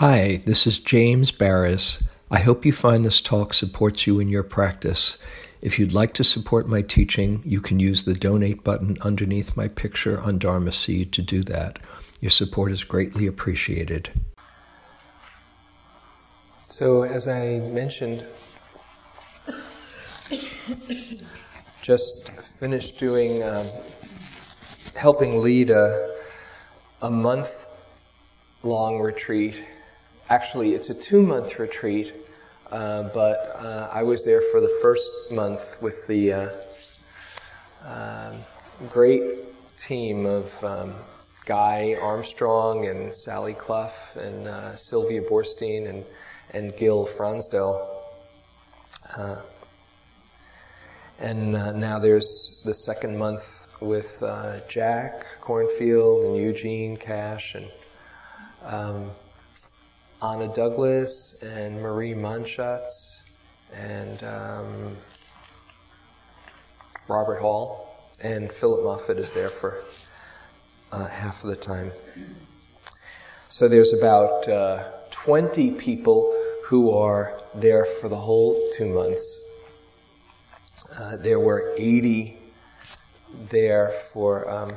Hi, this is James Baraz. I hope you find this talk supports you in your practice. If you'd like to support my teaching, you can use the donate button underneath my picture on Dharma Seed to do that. Your support is greatly appreciated. So, as I mentioned, just finished doing, um, helping lead a, a month long retreat. Actually, it's a two month retreat, uh, but uh, I was there for the first month with the uh, um, great team of um, Guy Armstrong and Sally Clough and uh, Sylvia Boorstein and, and Gil Fronsdal. Uh, and uh, now there's the second month with Jack Kornfield and Eugene Cash and um, Anna Douglas and Marie Mannschatz and um, Robert Hall. And Phillip Moffitt is there for uh, half of the time. So there's about uh, 20 people who are there for the whole two months. Uh, there were 80 there for um,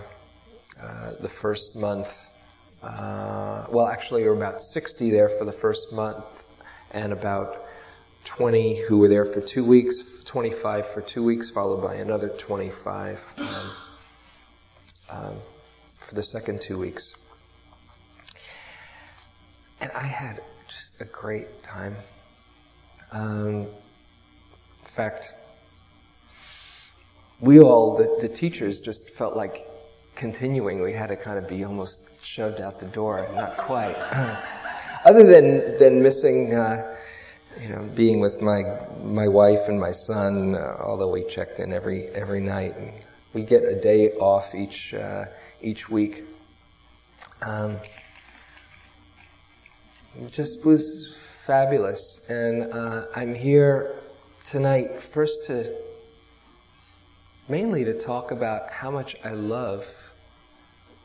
uh, the first month. Uh, well, actually, there were about 60 there for the first month, and about 20 who were there for two weeks, 25 for two weeks, followed by another 25 um, um, for the second two weeks. And I had just a great time. Um, in fact, we all, the, the teachers, just felt like continuing. We had to kind of be almost shoved out the door, not quite. Other than, than missing, uh, you know, being with my, my wife and my son, uh, although we checked in every, every night. And we get a day off each, uh, each week. Um, it just was fabulous. And uh, I'm here tonight first to mainly to talk about how much I love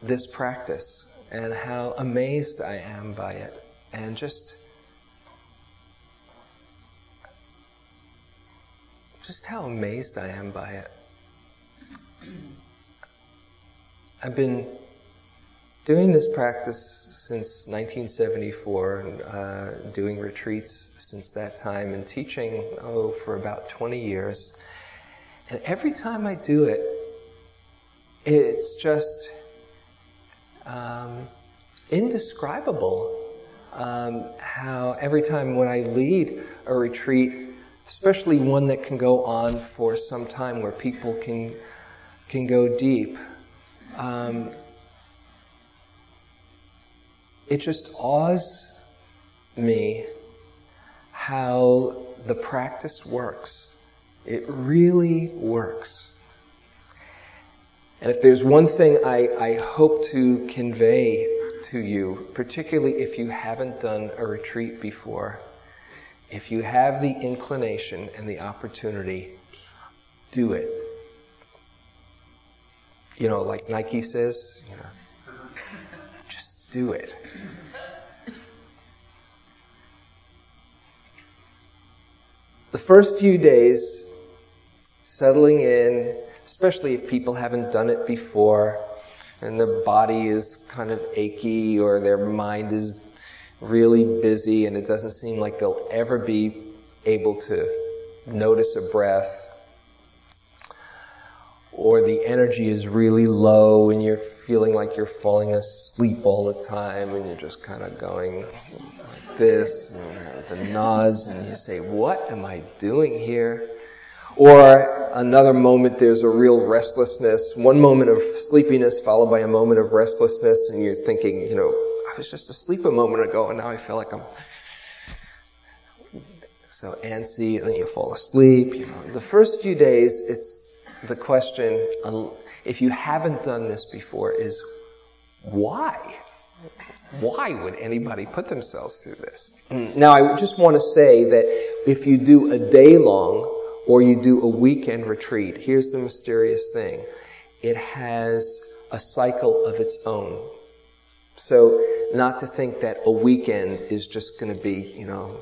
this practice and how amazed I am by it, and just just how amazed I am by it. I've been doing this practice since 1974 and uh, doing retreats since that time and teaching oh for about 20 years and every time I do it, it's just um, indescribable um, how every time when I lead a retreat, especially one that can go on for some time where people can, can go deep, um, it just awes me how the practice works. It really works. And if there's one thing I, I hope to convey to you, particularly if you haven't done a retreat before, if you have the inclination and the opportunity, do it. You know, like Nike says, you know, just do it. The first few days, settling in, especially if people haven't done it before and their body is kind of achy or their mind is really busy and it doesn't seem like they'll ever be able to notice a breath. Or the energy is really low and you're feeling like you're falling asleep all the time and you're just kind of going like this, and the nods, and you say, What am I doing here? Or another moment, there's a real restlessness, one moment of sleepiness followed by a moment of restlessness, and you're thinking, you know, I was just asleep a moment ago, and now I feel like I'm so antsy, and then you fall asleep. You know, the first few days, it's the question, um, if you haven't done this before, is why? Why would anybody put themselves through this? Mm, now, I just want to say that if you do a day long or you do a weekend retreat, here's the mysterious thing it has a cycle of its own. So, not to think that a weekend is just going to be, you know,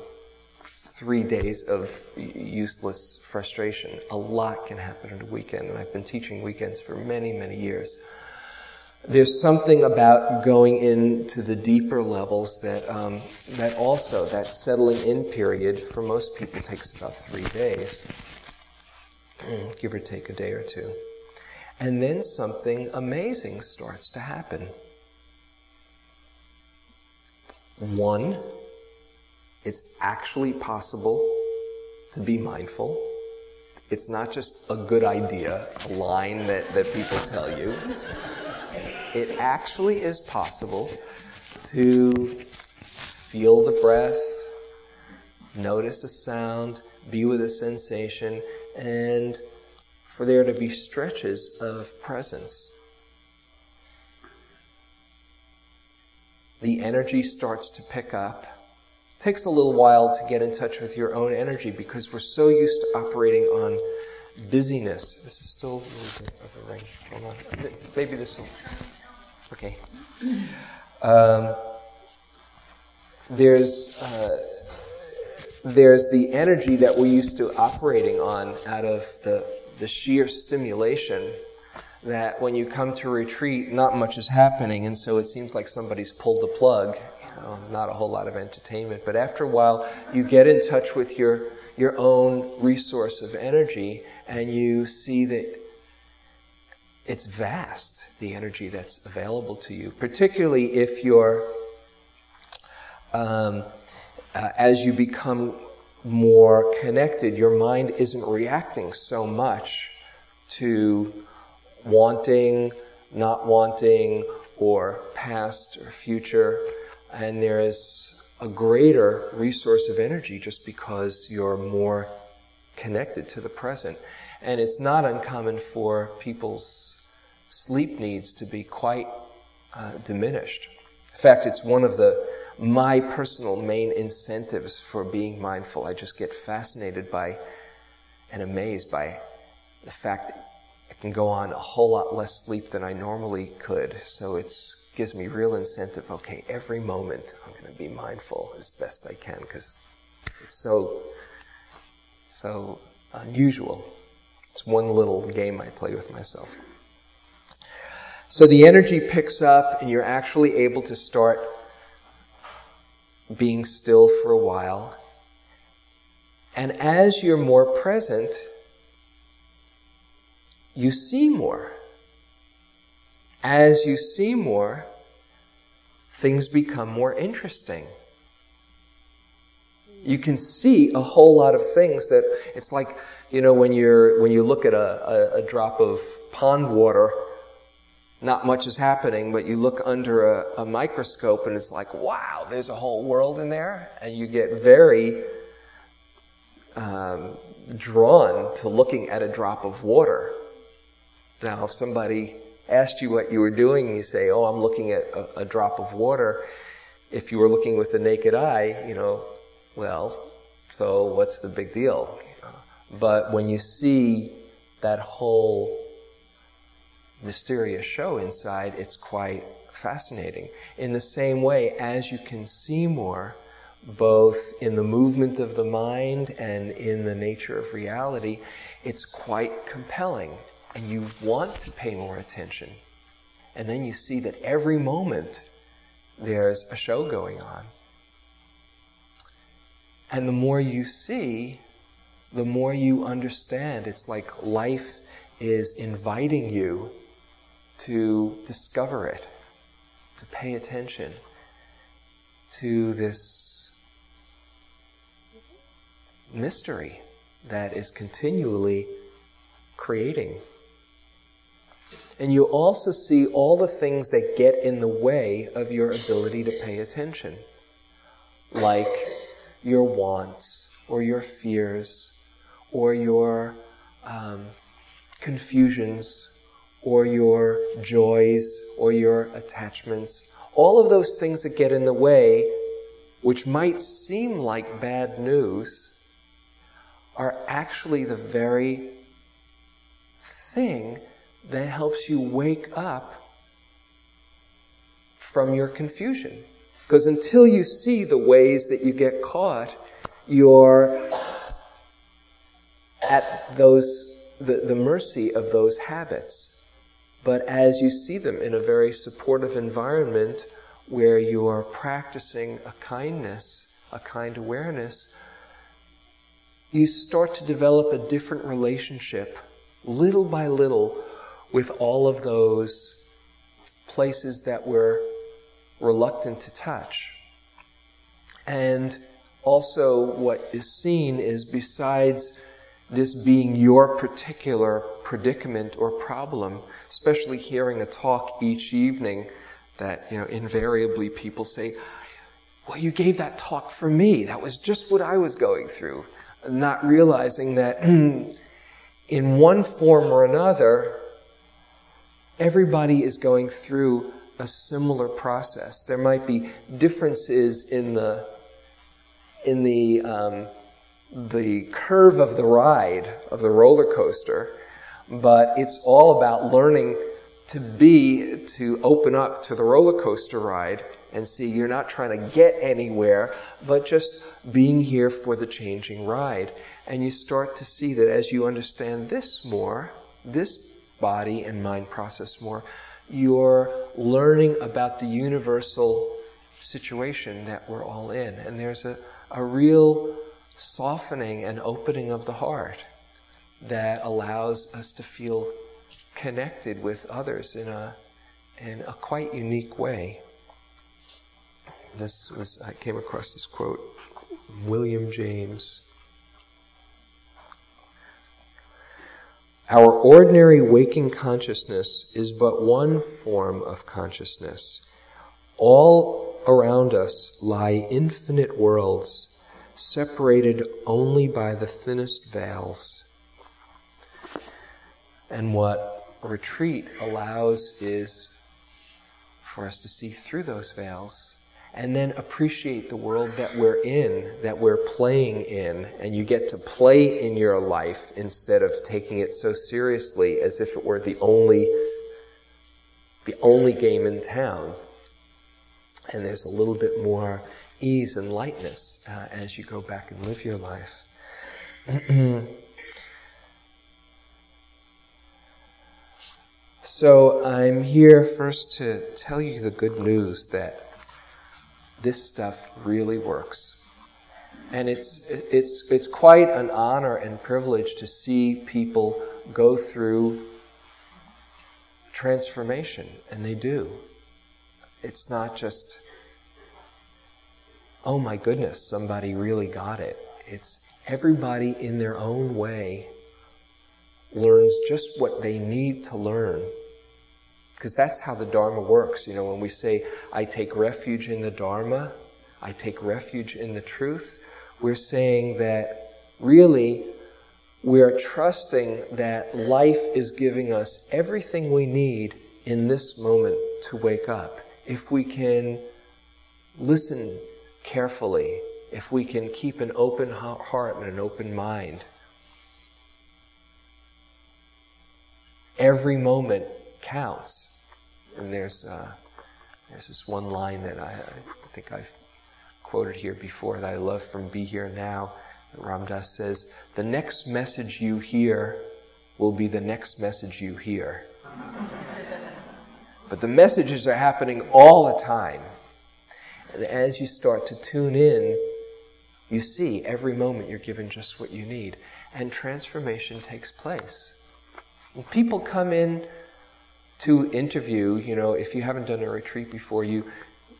three days of useless frustration. A lot can happen in a weekend, and I've been teaching weekends for many, many years. There's something about going into the deeper levels that, um, that also, that settling in period for most people takes about three days, Mm, give or take a day or two. And then something amazing starts to happen. One, it's actually possible to be mindful. It's not just a good idea, a line that, that people tell you. It actually is possible to feel the breath, notice a sound, be with a sensation, and for there to be stretches of presence. The energy starts to pick up. It takes a little while to get in touch with your own energy because we're so used to operating on busyness. This is still a little bit of a ring. Hold on. Maybe this will. Okay. Um, there's. Uh, there's the energy that we're used to operating on out of the the sheer stimulation that when you come to retreat, not much is happening, and so it seems like somebody's pulled the plug. You know, not a whole lot of entertainment, but after a while, you get in touch with your your own resource of energy, and you see that it's vast, the energy that's available to you, particularly if you're, um, uh, as you become more connected, your mind isn't reacting so much to wanting, not wanting, or past or future. And there is a greater resource of energy just because you're more connected to the present. And it's not uncommon for people's sleep needs to be quite uh, diminished. In fact, it's one of the my personal main incentives for being mindful. I just get fascinated by and amazed by the fact that I can go on a whole lot less sleep than I normally could. So it gives me real incentive. Okay, every moment I'm going to be mindful as best I can because it's so so unusual. It's one little game I play with myself. So the energy picks up, and you're actually able to start being still for a while. And as you're more present, you see more. As you see more, things become more interesting. You can see a whole lot of things that it's like, you know, when you're when you look at a, a, a drop of pond water not much is happening, but you look under a, a, microscope and it's like, wow, there's a whole world in there. And you get very um, drawn to looking at a drop of water. Now, if somebody asked you what you were doing, you say, oh, I'm looking at a, a drop of water. If you were looking with the naked eye, you know, well, so what's the big deal? But when you see that whole mysterious show inside, it's quite fascinating. In the same way, as you can see more, both in the movement of the mind and in the nature of reality, it's quite compelling. And you want to pay more attention. And then you see that every moment there's a show going on. And the more you see, the more you understand. It's like life is inviting you to discover it, to pay attention to this mystery that is continually creating. And you also see all the things that get in the way of your ability to pay attention, like your wants or your fears or your um, confusions or your joys or your attachments, all of those things that get in the way, which might seem like bad news, are actually the very thing that helps you wake up from your confusion. Because until you see the ways that you get caught, you're at those, the, the mercy of those habits. But as you see them in a very supportive environment where you are practicing a kindness, a kind awareness, you start to develop a different relationship, little by little, with all of those places that we're reluctant to touch. And also, what is seen is besides this being your particular predicament or problem, especially hearing a talk each evening that, you know, invariably people say, well, you gave that talk for me. That was just what I was going through. Not realizing that in one form or another, everybody is going through a similar process. There might be differences in the in the um, the curve of the ride of the roller coaster, but it's all about learning to be to open up to the roller coaster ride and see you're not trying to get anywhere, but just being here for the changing ride. And you start to see that as you understand this more, this body and mind process more, you're learning about the universal situation that we're all in. And there's a, a real softening and opening of the heart that allows us to feel connected with others in a, in a quite unique way. This was, I came across this quote, William James. Our ordinary waking consciousness is but one form of consciousness. All around us lie infinite worlds, separated only by the thinnest veils. And what retreat allows is for us to see through those veils and then appreciate the world that we're in, that we're playing in, and you get to play in your life instead of taking it so seriously as if it were the only the only game in town. And there's a little bit more ease and lightness uh, as you go back and live your life. so I'm here first to tell you the good news that this stuff really works. And it's, it's, it's quite an honor and privilege to see people go through transformation, and they do. It's not just, oh my goodness, somebody really got it. It's everybody in their own way learns just what they need to learn because that's how the Dharma works. You know, when we say, I take refuge in the Dharma, I take refuge in the truth, we're saying that really we're trusting that life is giving us everything we need in this moment to wake up. If we can listen carefully, if we can keep an open heart and an open mind, every moment counts. And there's, uh, there's this one line that I, I think I've quoted here before that I love from Be Here Now. Ram Dass says, The next message you hear will be the next message you hear. but the messages are happening all the time. And as you start to tune in, you see every moment you're given just what you need. And transformation takes place. When people come in to interview, you know, if you haven't done a retreat before, you,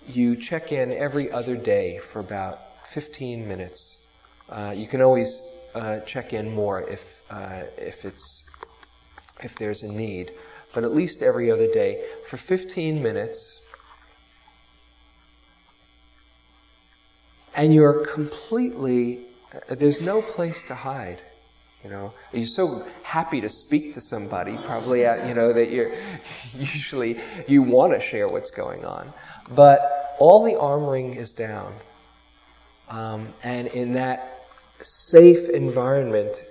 you check in every other day for about 15 minutes. Uh, you can always uh, check in more if, uh, if, it's, if there's a need, but at least every other day for 15 minutes. And you're completely, uh, there's no place to hide. You know, you're so happy to speak to somebody, probably, uh, you know, that you're usually you want to share what's going on. But all the armoring is down. Um, and in that safe environment,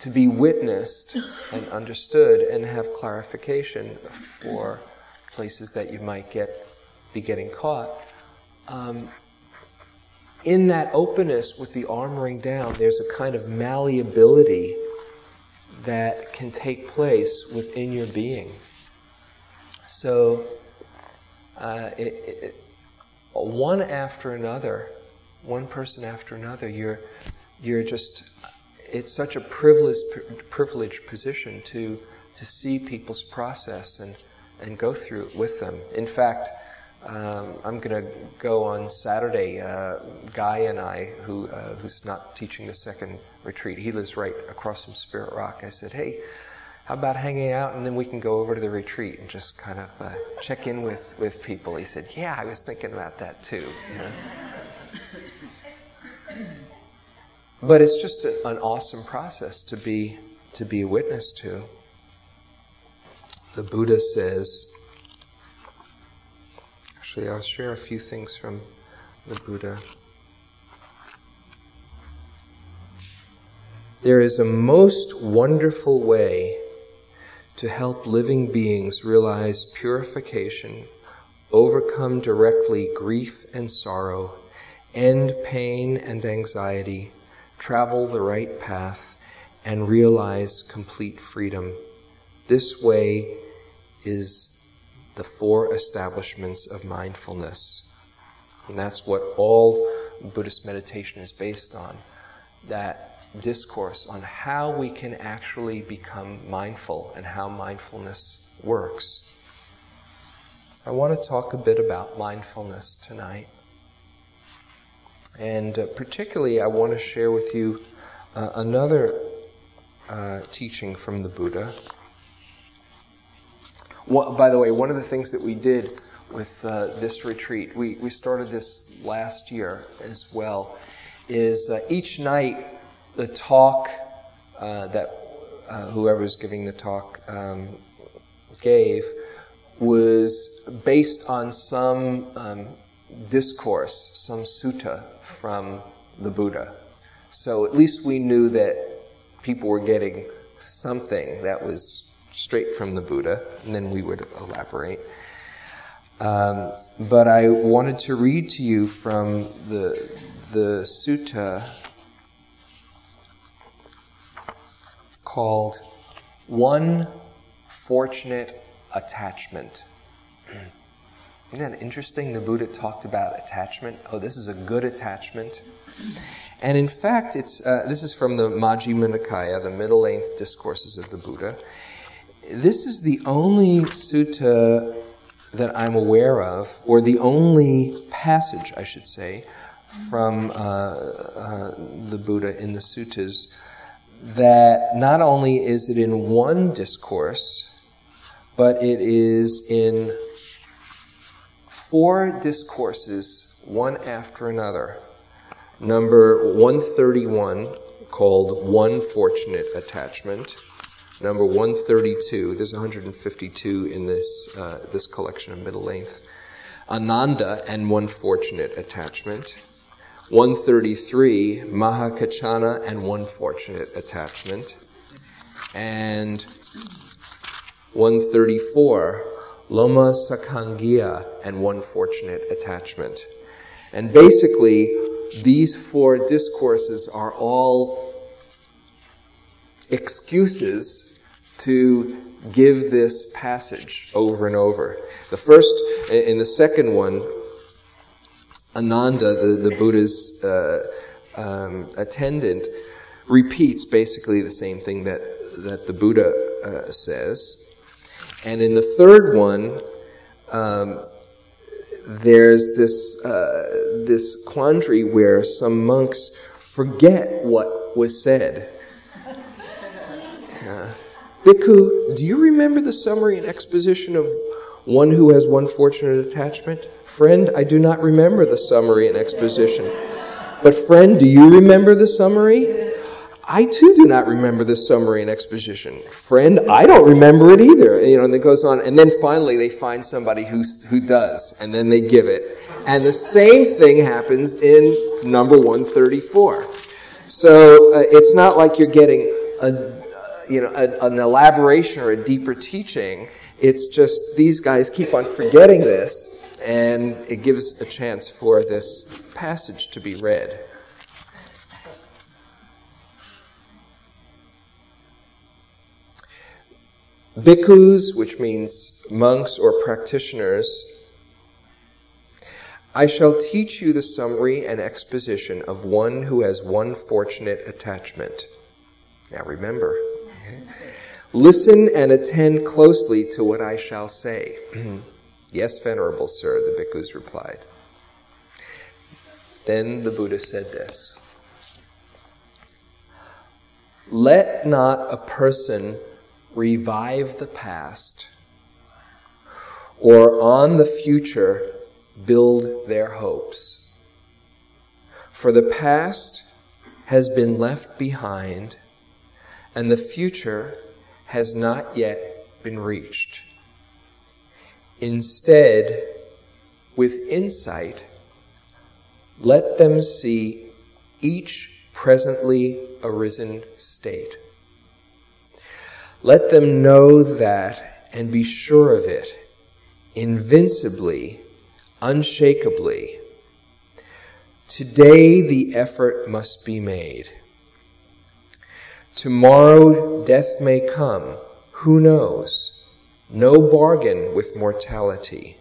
to be witnessed and understood and have clarification for places that you might get be getting caught. Um, in that openness with the armoring down, there's a kind of malleability that can take place within your being. So, uh, it, it, one after another, one person after another, you're, you're just, it's such a privileged, privileged position to, to see people's process and, and go through it with them. In fact, um, I'm going to go on Saturday. Uh, Guy and I, who uh, who's not teaching the second retreat, he lives right across from Spirit Rock. I said, "Hey, how about hanging out and then we can go over to the retreat and just kind of uh, check in with with people?" He said, "Yeah, I was thinking about that too." but it's just a, an awesome process to be to be a witness to. The Buddha says Actually, I'll share a few things from the Buddha. There is a most wonderful way to help living beings realize purification, overcome directly grief and sorrow, end pain and anxiety, travel the right path, and realize complete freedom. This way is the four establishments of mindfulness. And that's what all Buddhist meditation is based on that discourse on how we can actually become mindful and how mindfulness works. I want to talk a bit about mindfulness tonight. And uh, particularly, I want to share with you uh, another uh, teaching from the Buddha by the way, one of the things that we did with uh, this retreat, we, we started this last year as well, is uh, each night the talk uh, that uh, whoever was giving the talk um, gave was based on some um, discourse, some sutta from the Buddha. So at least we knew that people were getting something that was straight from the Buddha, and then we would elaborate. Um, but I wanted to read to you from the, the sutta called One Fortunate Attachment. Isn't that interesting? The Buddha talked about attachment. Oh, this is a good attachment. And in fact, it's, uh, this is from the Majjhima Nikaya, the middle length discourses of the Buddha this is the only sutta that I'm aware of, or the only passage, I should say, from uh, uh, the Buddha in the suttas that not only is it in one discourse, but it is in four discourses, one after another. Number 131, called One Fortunate Attachment number 132. There's 152 in this, uh, this collection of middle length. Ananda and one fortunate attachment. 133, Mahakaccana and one fortunate attachment. And 134, Lomasakangiya and one fortunate attachment. And basically, these four discourses are all excuses to give this passage over and over. The first, in the second one, Ananda, the, the Buddha's uh, um, attendant, repeats basically the same thing that, that the Buddha uh, says. And in the third one, um, there's this, uh, this quandary where some monks forget what was said. Bhikkhu, do you remember the summary and exposition of one who has one fortunate attachment? Friend, I do not remember the summary and exposition. But, friend, do you remember the summary? I too do not remember the summary and exposition. Friend, I don't remember it either. You know, and it goes on. And then finally they find somebody who's, who does, and then they give it. And the same thing happens in number 134. So uh, it's not like you're getting a you know, a, an elaboration or a deeper teaching. It's just these guys keep on forgetting this, and it gives a chance for this passage to be read. Bhikkhus, which means monks or practitioners, I shall teach you the summary and exposition of one who has one fortunate attachment. Now remember, listen and attend closely to what I shall say. yes, venerable sir, the bhikkhus replied. Then the Buddha said this Let not a person revive the past or on the future build their hopes. For the past has been left behind, and the future has not yet been reached. Instead, with insight, let them see each presently arisen state. Let them know that and be sure of it, invincibly unshakably. Today the effort must be made. Tomorrow death may come. Who knows? No bargain with mortality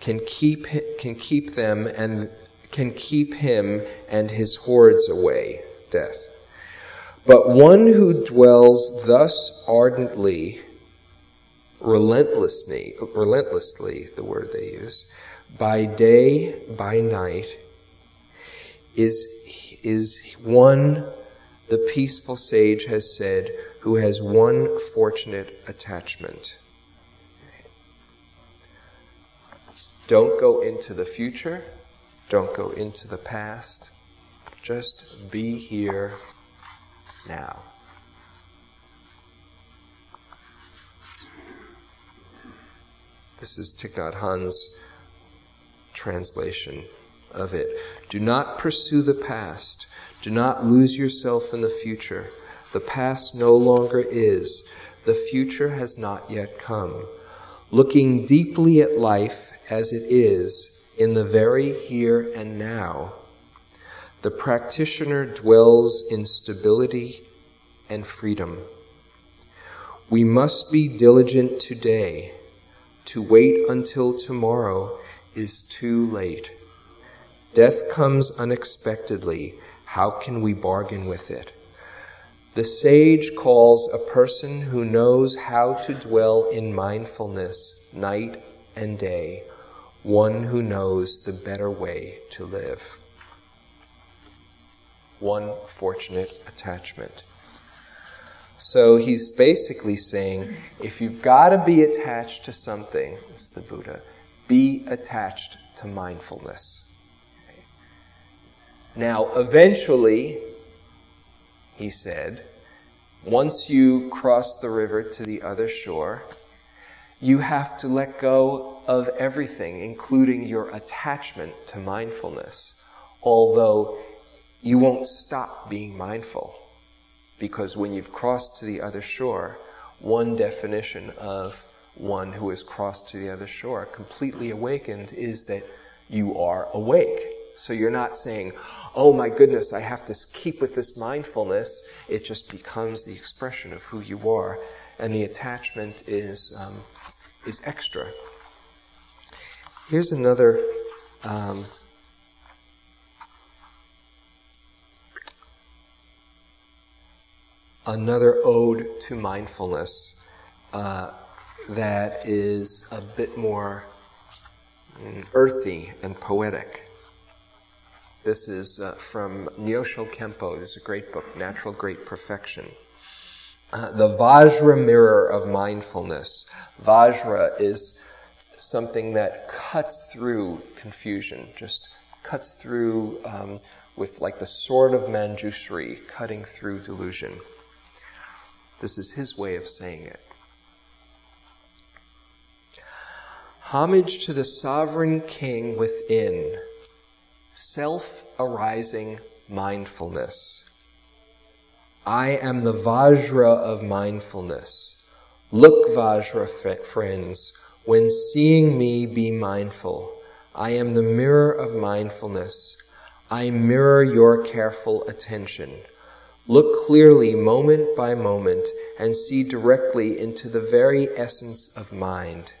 can keep, can keep them and can keep him and his hordes away, death. But one who dwells thus ardently, relentlessly, relentlessly, the word they use, by day, by night, is, is one, the peaceful sage has said, who has one fortunate attachment. Don't go into the future, don't go into the past, just be here now. This is Thich Nhat Hanh's translation of it. Do not pursue the past. Do not lose yourself in the future. The past no longer is. The future has not yet come. Looking deeply at life as it is in the very here and now, the practitioner dwells in stability and freedom. We must be diligent today. To wait until tomorrow is too late. Death comes unexpectedly. How can we bargain with it? The sage calls a person who knows how to dwell in mindfulness night and day, one who knows the better way to live. One fortunate attachment. So he's basically saying if you've got to be attached to something, it's the Buddha, be attached to mindfulness. Now, eventually, he said, once you cross the river to the other shore, you have to let go of everything, including your attachment to mindfulness, although you won't stop being mindful. Because when you've crossed to the other shore, one definition of one who has crossed to the other shore, completely awakened, is that you are awake. So you're not saying, oh my goodness, I have to keep with this mindfulness. It just becomes the expression of who you are. And the attachment is, um, is extra. Here's another. Um, another ode to mindfulness. Uh, that is a bit more mm, earthy and poetic. This is uh, from Nyoshul Khenpo. This is a great book, Natural Great Perfection. Uh, the Vajra mirror of mindfulness. Vajra is something that cuts through confusion, just cuts through um, with like the sword of Manjushri, cutting through delusion. This is his way of saying it. Homage to the sovereign king within, self arising mindfulness. I am the Vajra of mindfulness, Look, Vajra friends, when seeing me, be mindful. I am the mirror of mindfulness. I mirror your careful attention. Look clearly, moment by moment, and see directly into the very essence of mind.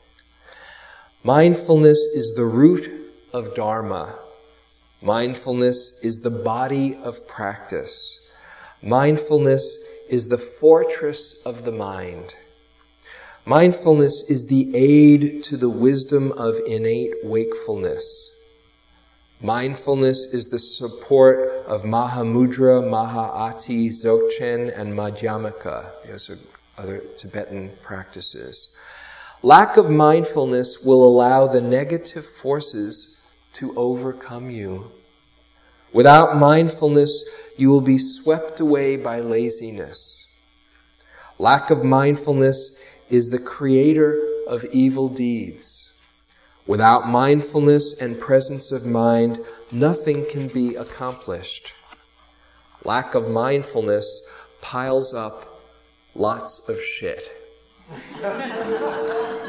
Mindfulness is the root of Dharma. Mindfulness is the body of practice. Mindfulness is the fortress of the mind. Mindfulness is the aid to the wisdom of innate wakefulness. Mindfulness is the support of Mahamudra, Mahaati, Dzogchen, and Madhyamaka. Those are other Tibetan practices. Lack of mindfulness will allow the negative forces to overcome you. Without mindfulness, you will be swept away by laziness. Lack of mindfulness is the creator of evil deeds. Without mindfulness and presence of mind, nothing can be accomplished. Lack of mindfulness piles up lots of shit.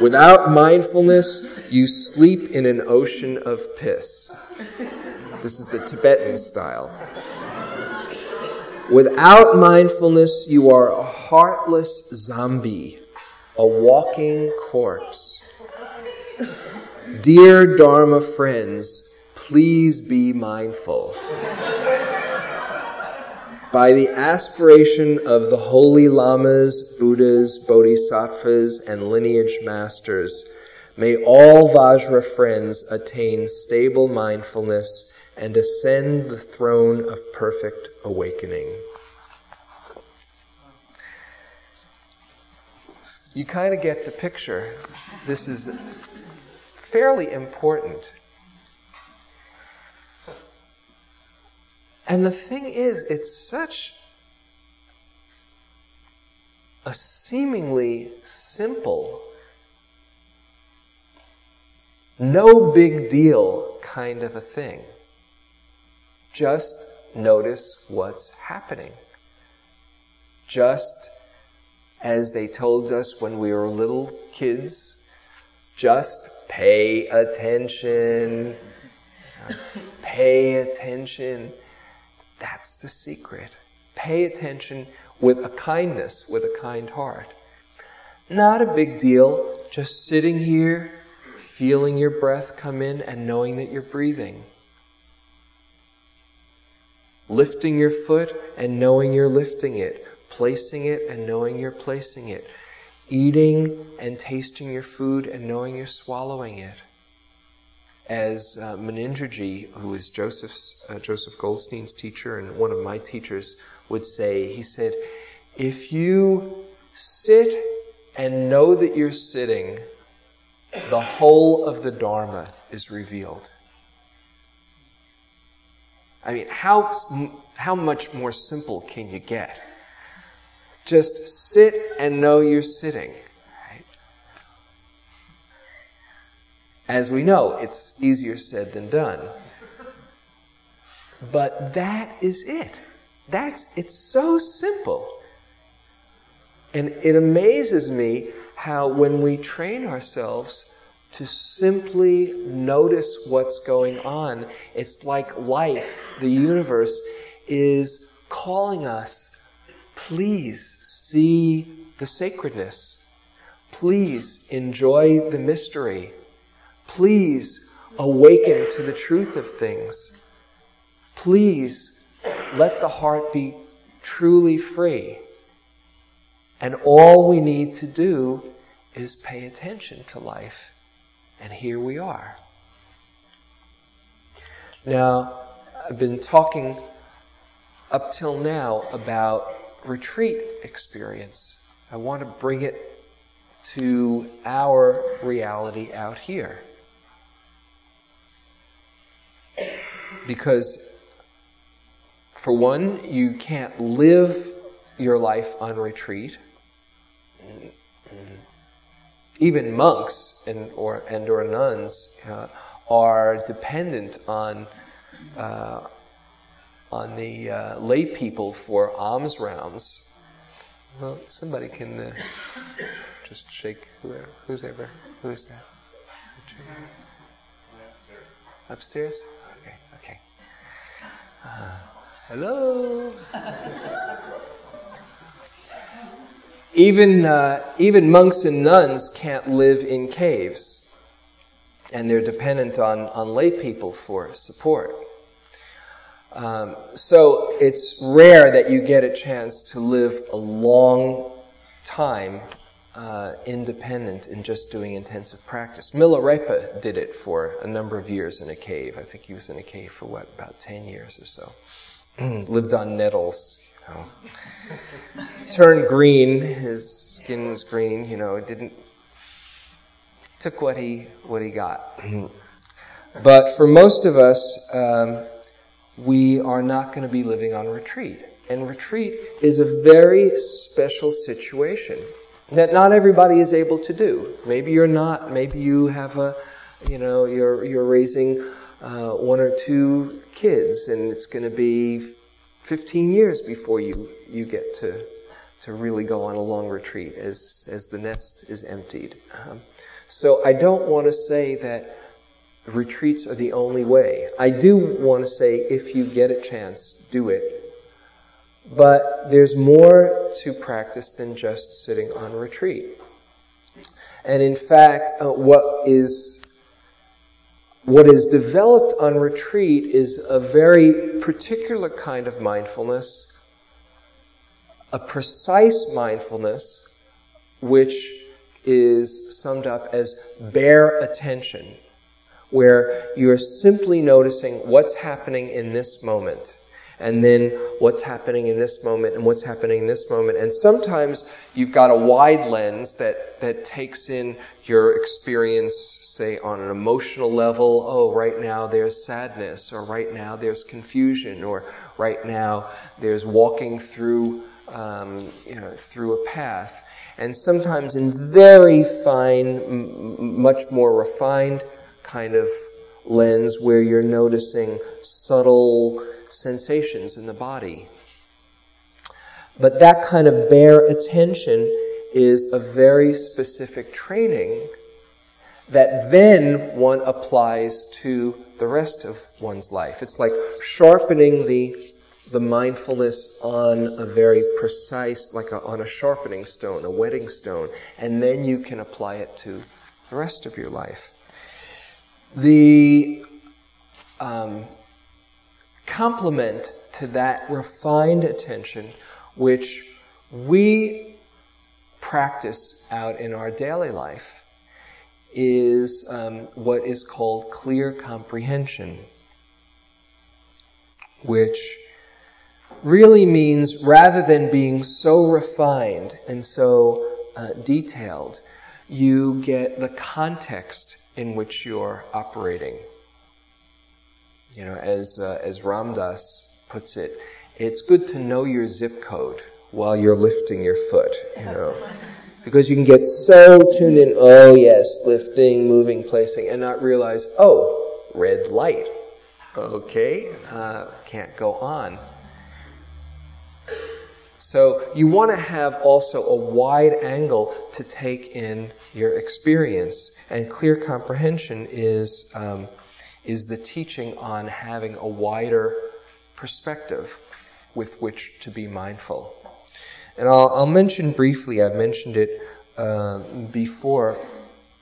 Without mindfulness, you sleep in an ocean of piss. This is the Tibetan style. Without mindfulness, you are a heartless zombie, a walking corpse. Dear Dharma friends, please be mindful by the aspiration of the holy lamas, Buddhas, bodhisattvas, and lineage masters, may all Vajra friends attain stable mindfulness and ascend the throne of perfect awakening. You kind of get the picture. This is fairly important. And the thing is, it's such a seemingly simple, no big deal kind of a thing. Just notice what's happening. Just as they told us when we were little kids, just pay attention. pay attention. That's the secret. Pay attention with a kindness, with a kind heart. Not a big deal, just sitting here, feeling your breath come in and knowing that you're breathing. Lifting your foot and knowing you're lifting it. Placing it and knowing you're placing it. Eating and tasting your food and knowing you're swallowing it as uh, Munindraji, who is Joseph's, uh, Joseph Goldstein's teacher and one of my teachers, would say, he said, if you sit and know that you're sitting, the whole of the Dharma is revealed. I mean, how, how much more simple can you get? Just sit and know you're sitting. As we know, it's easier said than done. But that is it. That's it's so simple. And it amazes me how when we train ourselves to simply notice what's going on, it's like life, the universe, is calling us, please see the sacredness. Please enjoy the mystery. Please awaken to the truth of things. Please let the heart be truly free. And all we need to do is pay attention to life. And here we are. Now, I've been talking up till now about retreat experience. I want to bring it to our reality out here. Because, for one, you can't live your life on retreat. Even monks and or and or nuns uh, are dependent on uh, on the uh, lay people for alms rounds. Well, somebody can uh, Just shake whoever, who's ever, who's that? Upstairs? Uh, hello. even, uh, even monks and nuns can't live in caves, and they're dependent on, on lay people for support. Um, so it's rare that you get a chance to live a long time uh, independent in just doing intensive practice. Milarepa did it for a number of years in a cave. I think he was in a cave for what, about 10 years or so. Lived on nettles, you know. Turned green, his skin was green, you know, didn't took what he what he got. but for most of us, um, we are not going to be living on retreat. And retreat is a very special situation that not everybody is able to do. Maybe you're not. Maybe you have a, you know, you're, you're raising uh, one or two kids and it's going to be 15 years before you, you get to, to really go on a long retreat as, as the nest is emptied. Um, so I don't want to say that retreats are the only way. I do want to say if you get a chance, do it. But there's more to practice than just sitting on retreat. And in fact, uh, what is what is developed on retreat is a very particular kind of mindfulness, a precise mindfulness, which is summed up as bare attention where you're simply noticing what's happening in this moment and then what's happening in this moment and what's happening in this moment. And sometimes you've got a wide lens that, that takes in your experience, say, on an emotional level. Oh, right now there's sadness, or right now there's confusion, or right now there's walking through, um, you know, through a path. And sometimes in very fine, m- much more refined kind of lens where you're noticing subtle sensations in the body. But that kind of bare attention is a very specific training that then one applies to the rest of one's life. It's like sharpening the, the mindfulness on a very precise, like a, on a sharpening stone, a whetting stone, and then you can apply it to the rest of your life. The um, complement to that refined attention, which we practice out in our daily life, is um, what is called clear comprehension, which really means rather than being so refined and so uh, detailed, you get the context in which you're operating. You know, as, uh, as Ram Dass puts it, it's good to know your zip code while you're lifting your foot, you know. Because you can get so tuned in, oh yes, lifting, moving, placing, and not realize, oh, red light. Okay, uh, can't go on. So you want to have also a wide angle to take in your experience, and clear comprehension is um, is the teaching on having a wider perspective with which to be mindful. And I'll, I'll mention briefly. I've mentioned it uh, before.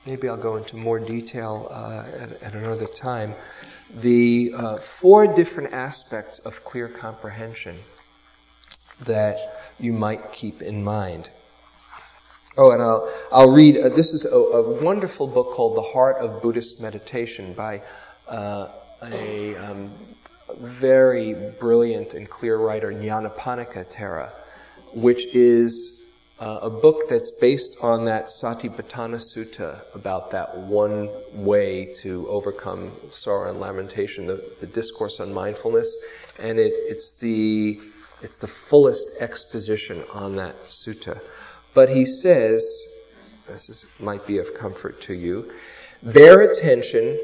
Maybe I'll go into more detail uh, at, at, another time. The uh, four different aspects of clear comprehension that you might keep in mind. Oh, and I'll, I'll read, uh, this is a, a, wonderful book called The Heart of Buddhist Meditation by uh, a um, very brilliant and clear writer, Nyanaponika Thera, which is uh, a book that's based on that Satipatthana Sutta about that one way to overcome sorrow and lamentation, the, the discourse on mindfulness, and it, it's the it's the fullest exposition on that sutta. But he says, this is, might be of comfort to you, bare attention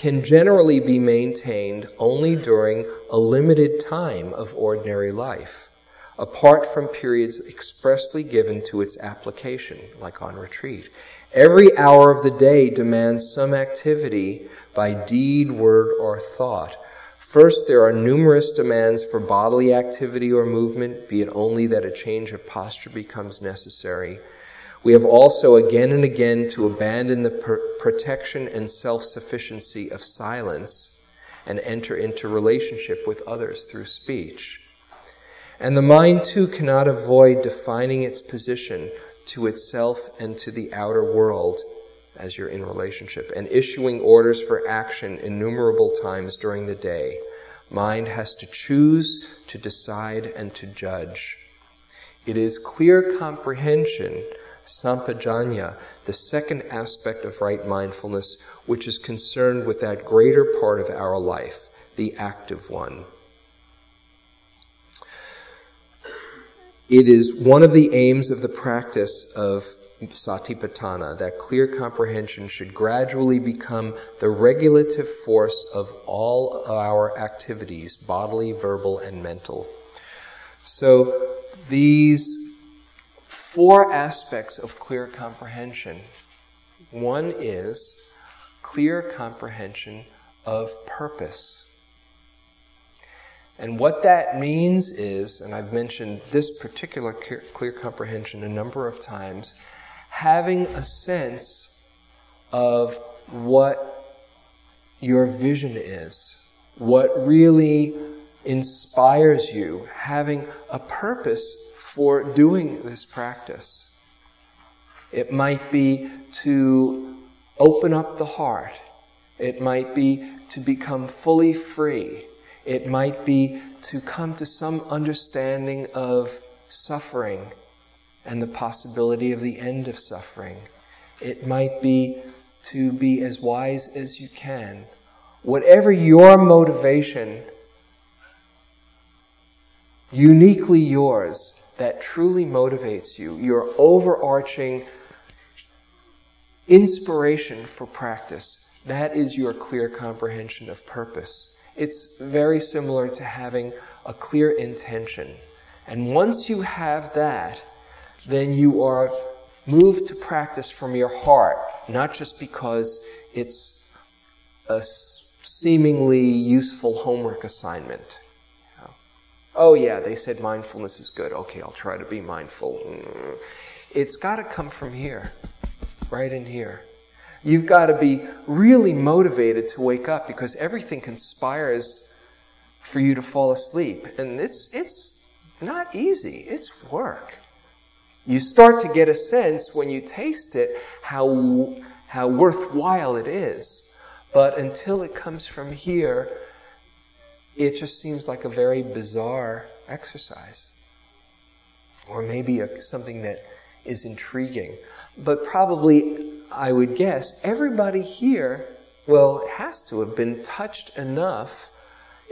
can generally be maintained only during a limited time of ordinary life. apart from periods expressly given to its application, like on retreat. Every hour of the day demands some activity by deed, word, or thought. First, there are numerous demands for bodily activity or movement, be it only that a change of posture becomes necessary. We have also again and again to abandon the pr- protection and self sufficiency of silence and enter into relationship with others through speech. And the mind too cannot avoid defining its position to itself and to the outer world as you're in relationship, and issuing orders for action innumerable times during the day. Mind has to choose, to decide, and to judge. It is clear comprehension, sampajanya, the second aspect of right mindfulness, which is concerned with that greater part of our life, the active one. It is one of the aims of the practice of satipatthana, that clear comprehension should gradually become the regulative force of all our activities, bodily, verbal, and mental. So these four aspects of clear comprehension. One is clear comprehension of purpose. And what that means is, and I've mentioned this particular clear comprehension a number of times, having a sense of what your vision is, what really inspires you, having a purpose for doing this practice. It might be to open up the heart. It might be to become fully free. It might be to come to some understanding of suffering and the possibility of the end of suffering. It might be to be as wise as you can. Whatever your motivation, uniquely yours, that truly motivates you, your overarching inspiration for practice, that is your clear comprehension of purpose. It's very similar to having a clear intention. And once you have that, then you are moved to practice from your heart, not just because it's a seemingly useful homework assignment. Oh, yeah, they said mindfulness is good. Okay, I'll try to be mindful. Mm. It's got to come from here, right in here. You've got to be really motivated to wake up because everything conspires for you to fall asleep. And it's, it's not easy, it's work. You start to get a sense when you taste it how, how worthwhile it is. But until it comes from here, it just seems like a very bizarre exercise. Or maybe a, something that is intriguing. But probably, I would guess, everybody here, well, has to have been touched enough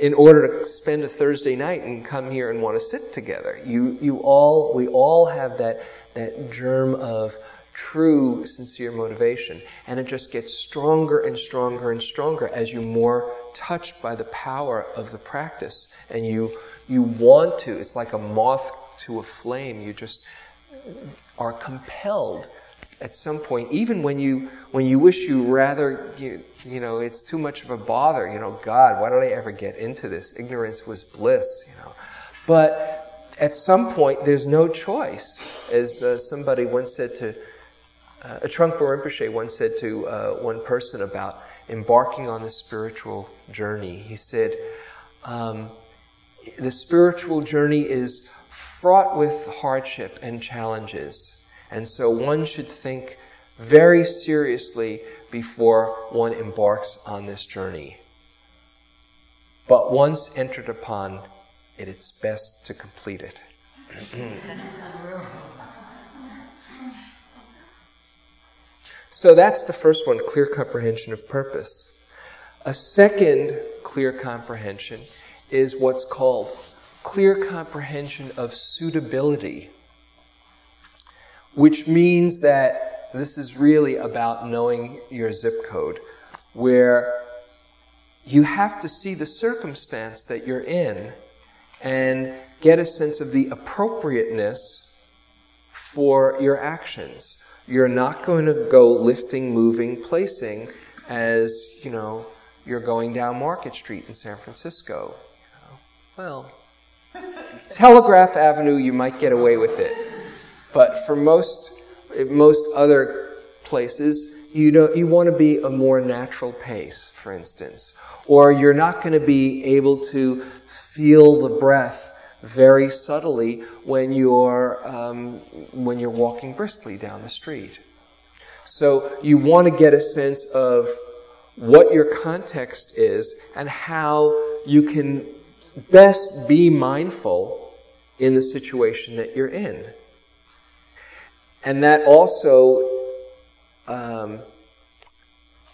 in order to spend a Thursday night and come here and want to sit together. You, you all, we all have that, that germ of true, sincere motivation. And it just gets stronger and stronger and stronger as you're more touched by the power of the practice. And you, you want to, it's like a moth to a flame. You just are compelled at some point, even when you when you wish you rather you, you know it's too much of a bother. You know, God, why did I ever get into this? Ignorance was bliss. You know, but at some point, there's no choice. As uh, somebody once said to uh, a Trungpa Rinpoche once said to uh, one person about embarking on the spiritual journey. He said, um, "The spiritual journey is fraught with hardship and challenges." And so one should think very seriously before one embarks on this journey. But once entered upon it, it's best to complete it. so that's the first one clear comprehension of purpose. A second clear comprehension is what's called clear comprehension of suitability which means that this is really about knowing your zip code, where you have to see the circumstance that you're in and get a sense of the appropriateness for your actions. You're not going to go lifting, moving, placing as, you know, you're going down Market Street in San Francisco. You know, well, Telegraph Avenue, you might get away with it. But for most, most other places, you, know, you want to be a more natural pace, for instance. Or you're not going to be able to feel the breath very subtly when you're, um, when you're walking briskly down the street. So you want to get a sense of what your context is and how you can best be mindful in the situation that you're in. And that also um,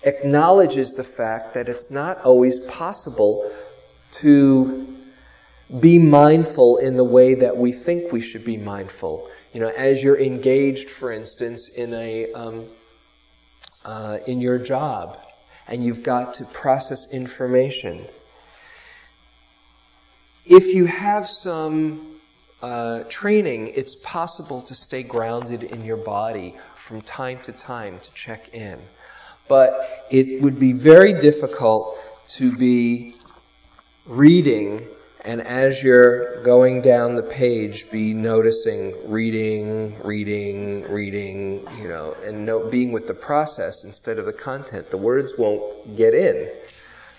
acknowledges the fact that it's not always possible to be mindful in the way that we think we should be mindful. You know, as you're engaged, for instance, in a um, uh, in your job, and you've got to process information. If you have some uh, training, it's possible to stay grounded in your body from time to time to check in. But it would be very difficult to be reading and as you're going down the page, be noticing, reading, reading, reading, you know, and no, being with the process instead of the content. The words won't get in.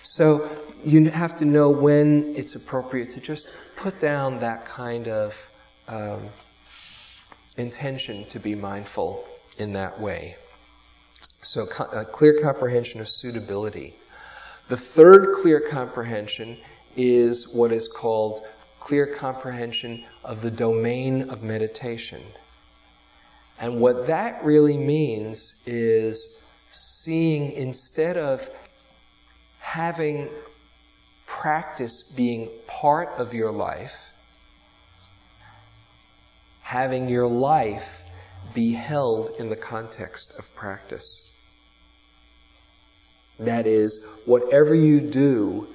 So you have to know when it's appropriate to just put down that kind of um, intention to be mindful in that way. So, a clear comprehension of suitability. The third clear comprehension is what is called clear comprehension of the domain of meditation. And what that really means is seeing instead of having practice being part of your life, having your life be held in the context of practice. That is, whatever you do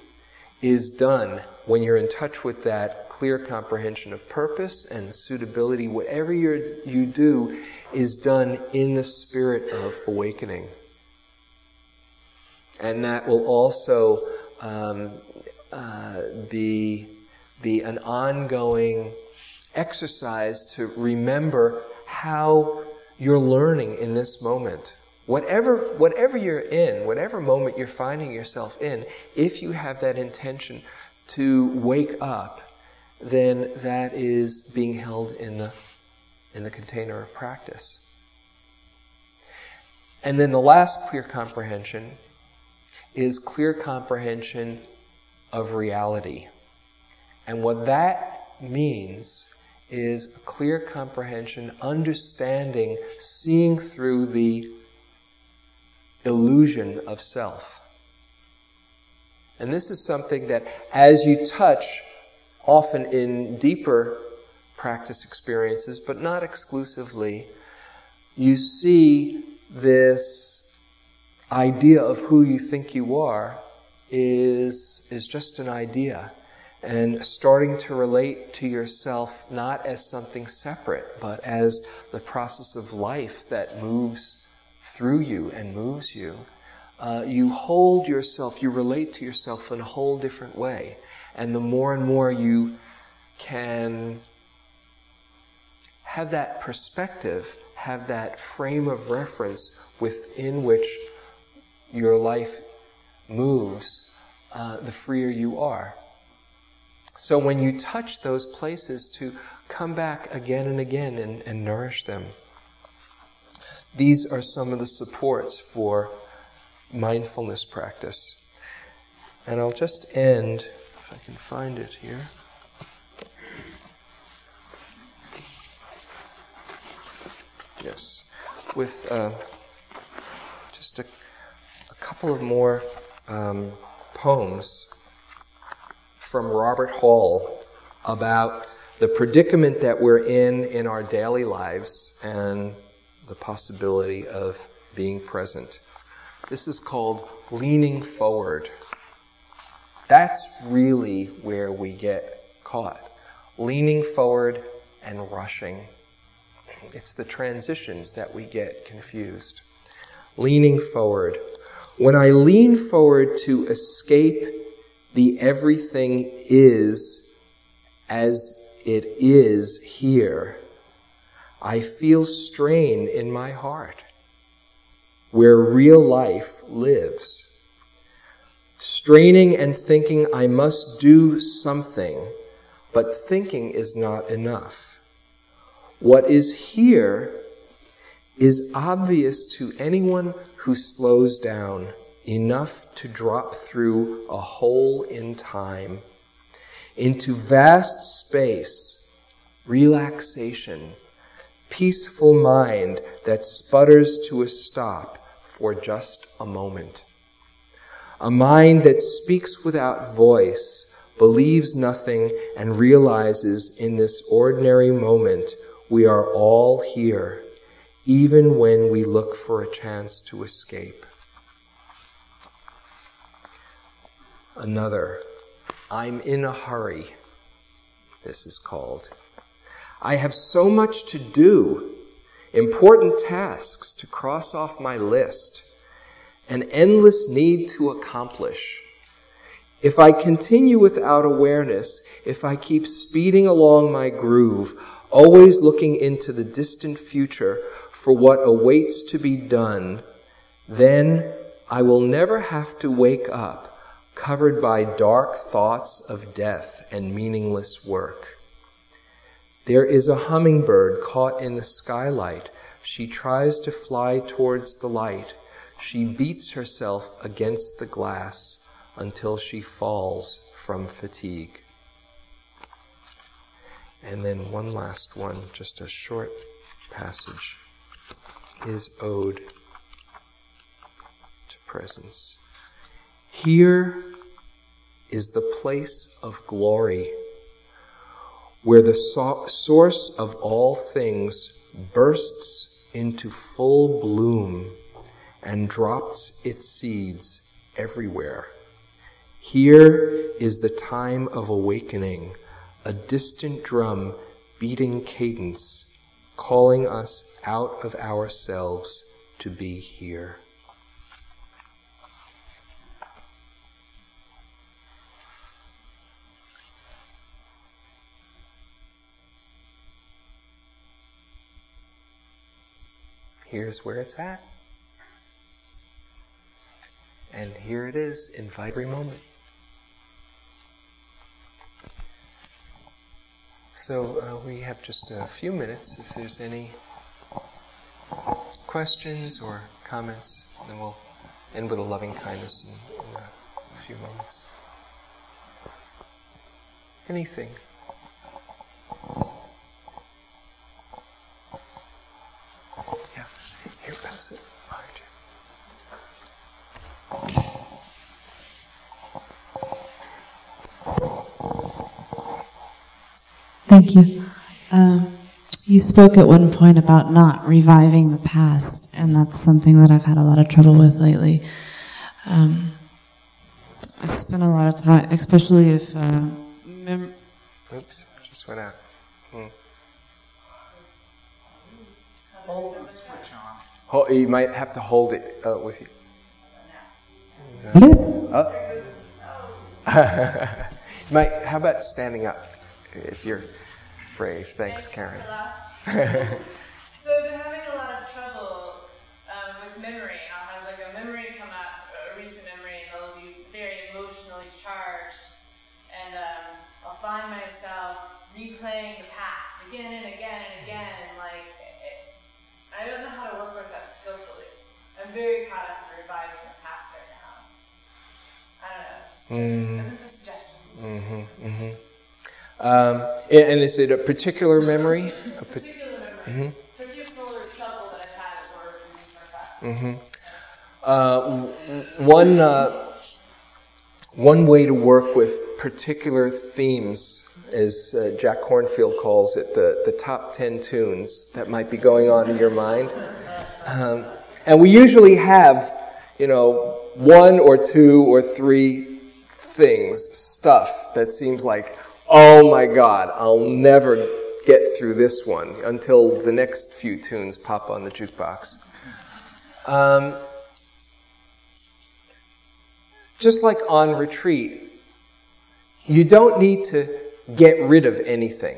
is done when you're in touch with that clear comprehension of purpose and suitability. Whatever you you do is done in the spirit of awakening. And that will also um, uh, be, be an ongoing exercise to remember how you're learning in this moment. Whatever, whatever you're in, whatever moment you're finding yourself in, if you have that intention to wake up, then that is being held in the, in the container of practice. And then the last clear comprehension is clear comprehension of reality. And what that means is clear comprehension, understanding, seeing through the illusion of self. And this is something that, as you touch, often in deeper practice experiences, but not exclusively, you see this idea of who you think you are is, is just an idea. And starting to relate to yourself not as something separate, but as the process of life that moves through you and moves you, uh, you hold yourself, you relate to yourself in a whole different way. And the more and more you can have that perspective, have that frame of reference within which your life moves, uh, the freer you are. So when you touch those places, to come back again and again and, and nourish them. These are some of the supports for mindfulness practice. And I'll just end, if I can find it here. Yes, with uh, just a, a, couple of more um, poems from Robert Hall about the predicament that we're in in our daily lives and the possibility of being present. This is called leaning forward. That's really where we get caught. leaning forward and rushing. It's the transitions that we get confused. Leaning forward. When I lean forward to escape the everything is as it is here, I feel strain in my heart where real life lives. Straining and thinking I must do something, but thinking is not enough. What is here is obvious to anyone who slows down enough to drop through a hole in time into vast space, relaxation, peaceful mind that sputters to a stop for just a moment. A mind that speaks without voice, believes nothing, and realizes in this ordinary moment we are all here, even when we look for a chance to escape. Another, I'm in a hurry, this is called. I have so much to do, important tasks to cross off my list, an endless need to accomplish. If I continue without awareness, if I keep speeding along my groove, always looking into the distant future for what awaits to be done, then I will never have to wake up covered by dark thoughts of death and meaningless work. There is a hummingbird caught in the skylight. She tries to fly towards the light. She beats herself against the glass until she falls from fatigue. And then one last one, just a short passage. is ode to presence. Here is the place of glory, where the so- source of all things bursts into full bloom and drops its seeds everywhere. Here is the time of awakening a distant drum beating cadence, calling us out of ourselves to be here. Here's where it's at. And here it is in every moment. So uh, we have just a few minutes. If there's any questions or comments, then we'll end with a loving kindness in, in a few moments. Anything? Yeah, here, pass it. Thank you. Um, you spoke at one point about not reviving the past, and that's something that I've had a lot of trouble with lately. Um, I spend a lot of time, especially if. Uh, mem- Oops, just went out. Hmm. Hold, you might have to hold it uh, with you. Oh. you might, how about standing up if you're brave? Thanks, Karen. don't know. Just, Mm. I'm looking for suggestions. Mm-hmm, mm-hmm. Um, and, is it a particular memory? A pa- Particular memories, particular trouble that I've had in order to move my past. Mhm. Uh, one, uh, one way to work with particular themes, as uh, Jack Kornfield calls it, the, the top 10 tunes that might be going on in your mind. Um, and we usually have, you know, one or two or three things, stuff that seems like, oh my God, I'll never get through this one until the next few tunes pop on the jukebox. Um, just like on retreat, you don't need to get rid of anything.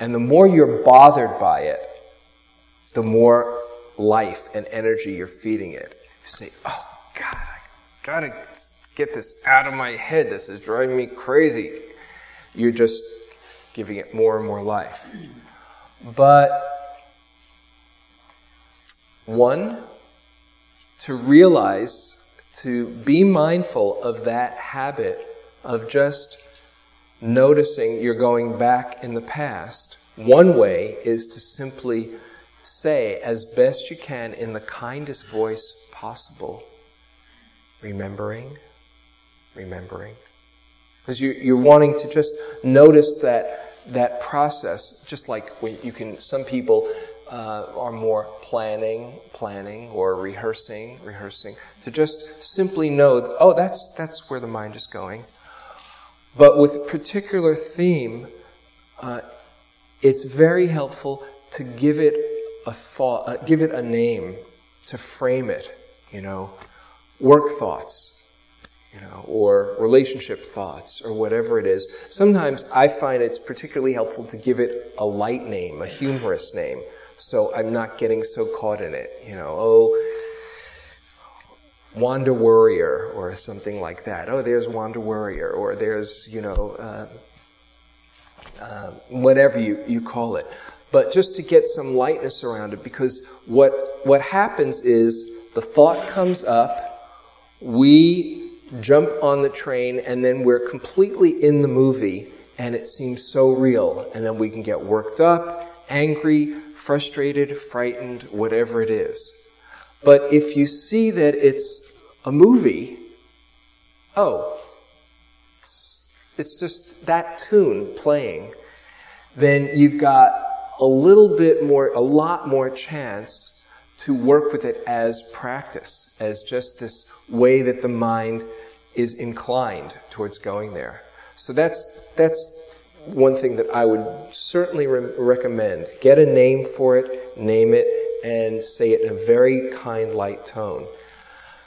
And the more you're bothered by it, the more life and energy you're feeding it. You say, oh God, I gotta get this out of my head. This is driving me crazy. You're just giving it more and more life. But one, to realize, to be mindful of that habit of just noticing you're going back in the past. One way is to simply say, as best you can, in the kindest voice possible, remembering, remembering. Because you, you're wanting to just notice that, that process, just like when you can, some people uh, are more planning, planning, or rehearsing, rehearsing, to just simply know, oh, that's, that's where the mind is going. But with particular theme, uh, it's very helpful to give it a thought, uh, give it a name, to frame it, you know, work thoughts, you know, or relationship thoughts, or whatever it is. Sometimes I find it's particularly helpful to give it a light name, a humorous name, so I'm not getting so caught in it, you know, oh, Wanda Worrier or something like that. Oh, there's Wanda Worrier, or there's, you know, uh, uh, whatever you, you call it but just to get some lightness around it because what, what happens is the thought comes up, we jump on the train, and then we're completely in the movie, and it seems so real. And then we can get worked up, angry, frustrated, frightened, whatever it is. But if you see that it's a movie, oh, it's, it's just that tune playing, then you've got a little bit more, a lot more chance to work with it as practice, as just this way that the mind is inclined towards going there. So that's, that's one thing that I would certainly re- recommend. Get a name for it, name it, and say it in a very kind, light tone.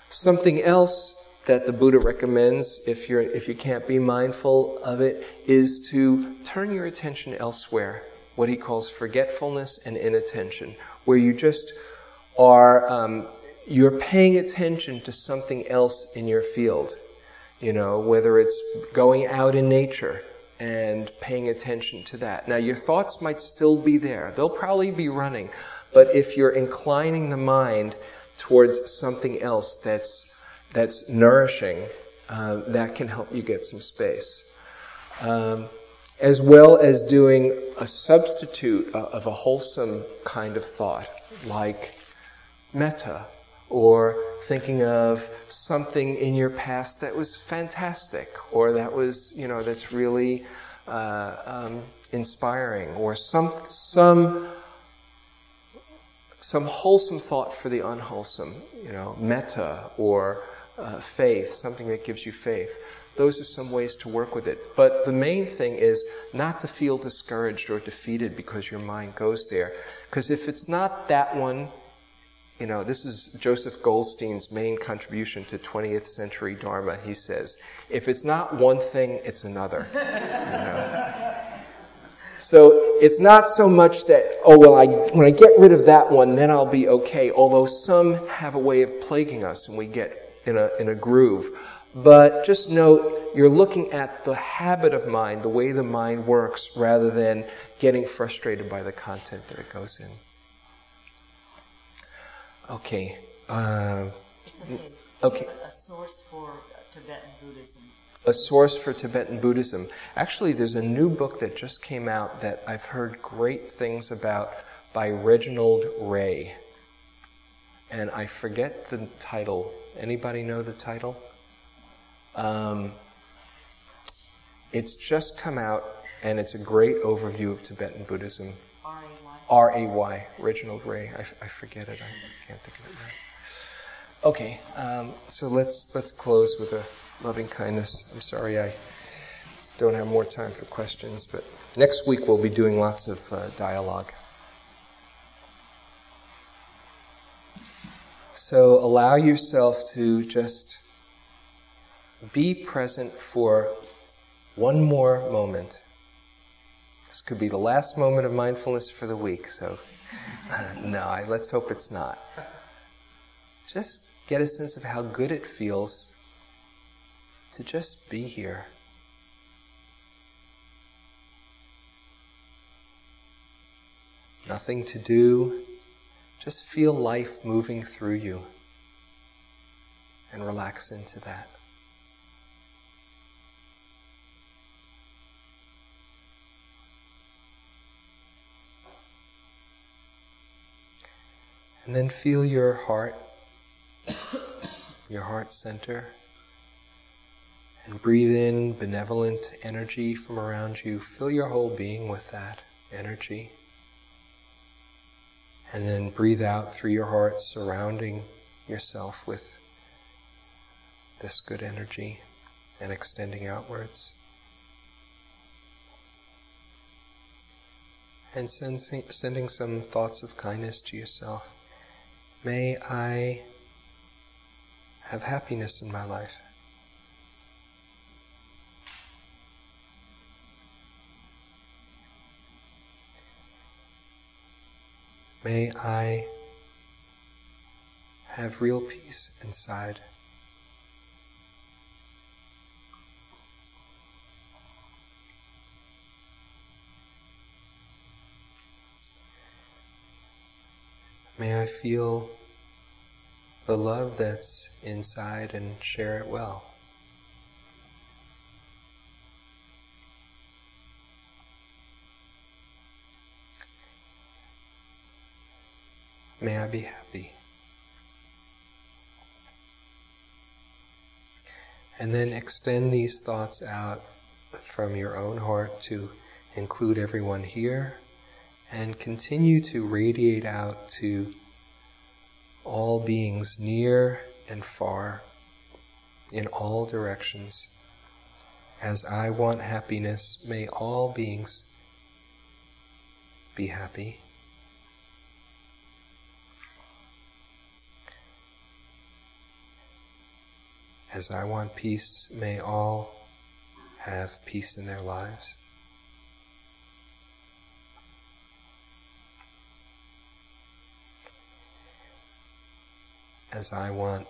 Something else that the Buddha recommends, if, you're, if you can't be mindful of it, is to turn your attention elsewhere what he calls forgetfulness and inattention, where you just are, um, you're paying attention to something else in your field. You know, whether it's going out in nature and paying attention to that. Now, your thoughts might still be there. They'll probably be running. But if you're inclining the mind towards something else that's, that's nourishing, uh, that can help you get some space. Um, as well as doing a substitute of a wholesome kind of thought, like metta, or thinking of something in your past that was fantastic, or that was, you know, that's really uh, um, inspiring, or some, some, some wholesome thought for the unwholesome, you know, metta, or uh, faith, something that gives you faith those are some ways to work with it. But the main thing is not to feel discouraged or defeated because your mind goes there. Because if it's not that one, you know, this is Joseph Goldstein's main contribution to 20th century Dharma. He says, if it's not one thing, it's another. You know? So it's not so much that, oh, well, I, when I get rid of that one, then I'll be okay. Although some have a way of plaguing us and we get in a, in a groove. But just note, you're looking at the habit of mind, the way the mind works, rather than getting frustrated by the content that it goes in. Okay. Uh, okay. A source for Tibetan Buddhism. A source for Tibetan Buddhism. Actually, there's a new book that just came out that I've heard great things about by Reginald Ray. And I forget the title. Anybody know the title? Um, it's just come out, and it's a great overview of Tibetan Buddhism. R A Y, Reginald Ray. I forget it. I can't think of it now. Okay, um, so let's let's close with a loving kindness. I'm sorry I don't have more time for questions, but next week we'll be doing lots of uh, dialogue. So allow yourself to just be present for one more moment. This could be the last moment of mindfulness for the week, so no, I, let's hope it's not. Just get a sense of how good it feels to just be here. Nothing to do, just feel life moving through you and relax into that. And then feel your heart, your heart center. And breathe in benevolent energy from around you. Fill your whole being with that energy. And then breathe out through your heart, surrounding yourself with this good energy and extending outwards. And sending, sending some thoughts of kindness to yourself. May I have happiness in my life. May I have real peace inside. May I feel the love that's inside and share it well. May I be happy. And then extend these thoughts out from your own heart to include everyone here and continue to radiate out to all beings near and far in all directions. As I want happiness, may all beings be happy. As I want peace, may all have peace in their lives. As I want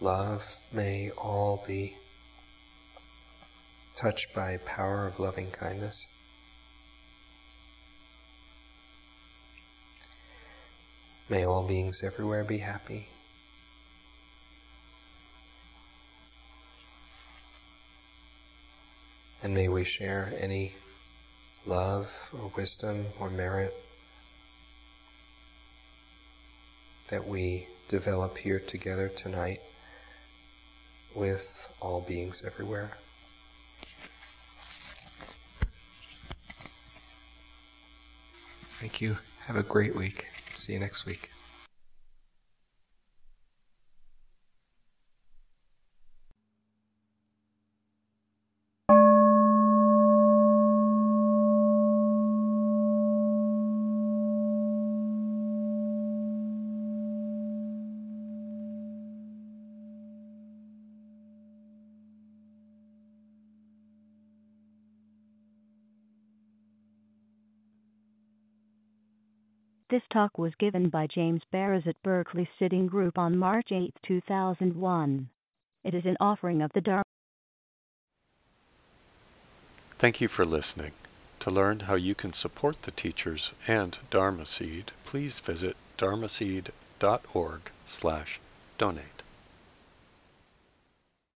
love, may all be touched by power of loving kindness. May all beings everywhere be happy. And may we share any love or wisdom or merit that we develop here together tonight with all beings everywhere. Thank you. Have a great week. See you next week. This talk was given by James Baraz at Berkeley Sitting Group on March 8, 2001. It is an offering of the Dharma. Thank you for listening. To learn how you can support the teachers and Dharma Seed, please visit dharmaseed.org slash donate.